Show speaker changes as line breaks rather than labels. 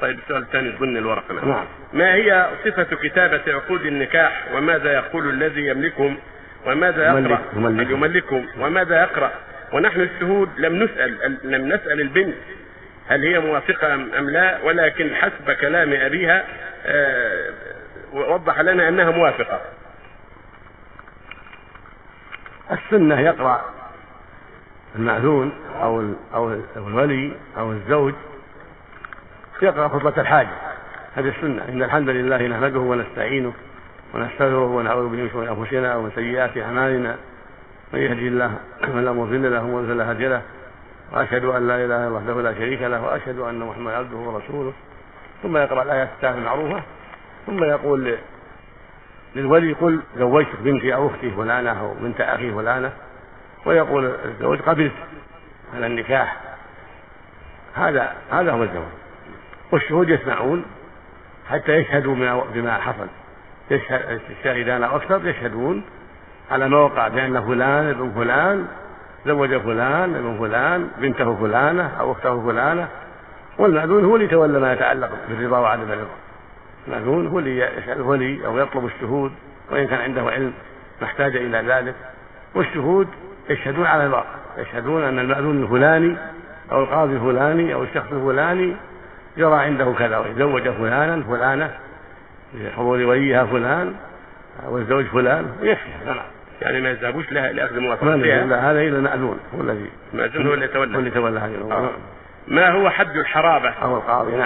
طيب السؤال الثاني ضمن الورقة نعم. ما هي صفة كتابة عقود النكاح؟ وماذا يقول الذي يملكهم؟ وماذا يقرأ؟
يملك- يملكهم.
وماذا يقرأ؟ ونحن الشهود لم نسأل لم نسأل البنت هل هي موافقة أم لا ولكن حسب كلام أبيها آه، وضح لنا أنها موافقة.
السنة يقرأ المأذون أو أو الولي أو الزوج يقرأ خطبة الحاجة. هذه السنة. إن الحمد لله نحمده ونستعينه ونستغفره ونعوذ به من شرور أنفسنا ومن سيئات أعمالنا. من يهدي الله فلا مضل له ومن فلا هادي له. وأشهد أن لا إله إلا الله وحده لا شريك له وأشهد أن محمدا عبده ورسوله. ثم يقرأ الآيات الثلاث المعروفة. ثم يقول للولي قل زوجتك بنتي أو أختي فلانة أو بنت أخي فلانة. ويقول الزوج قبلت على النكاح. هذا هذا هو الزواج. والشهود يسمعون حتى يشهدوا بما حصل. يشهد الشاهدان أو أكثر يشهدون على ما وقع بأن فلان ابن فلان زوج فلان ابن فلان بنته فلانة أو أخته فلانة. والمأذون هو اللي يتولى ما يتعلق بالرضا وعدم الرضا. المأذون هو اللي يسأل الولي أو يطلب الشهود وإن كان عنده علم محتاج إلى ذلك. والشهود يشهدون على الواقع يشهدون أن المأذون الفلاني أو القاضي الفلاني أو الشخص الفلاني يرى عنده كذا ويزوج فلانا فلانة بحضور وليها فلان والزوج فلان يكفي هذا
يعني ما لأخذ
ما
موافقتها
نزل هذا إلى المأذون هو الذي
المأذون هو اللي
هو اللي
يتولى.
يتولى هذه الأمور
آه. ما هو حد الحرابة؟
أو القاضي. نعم.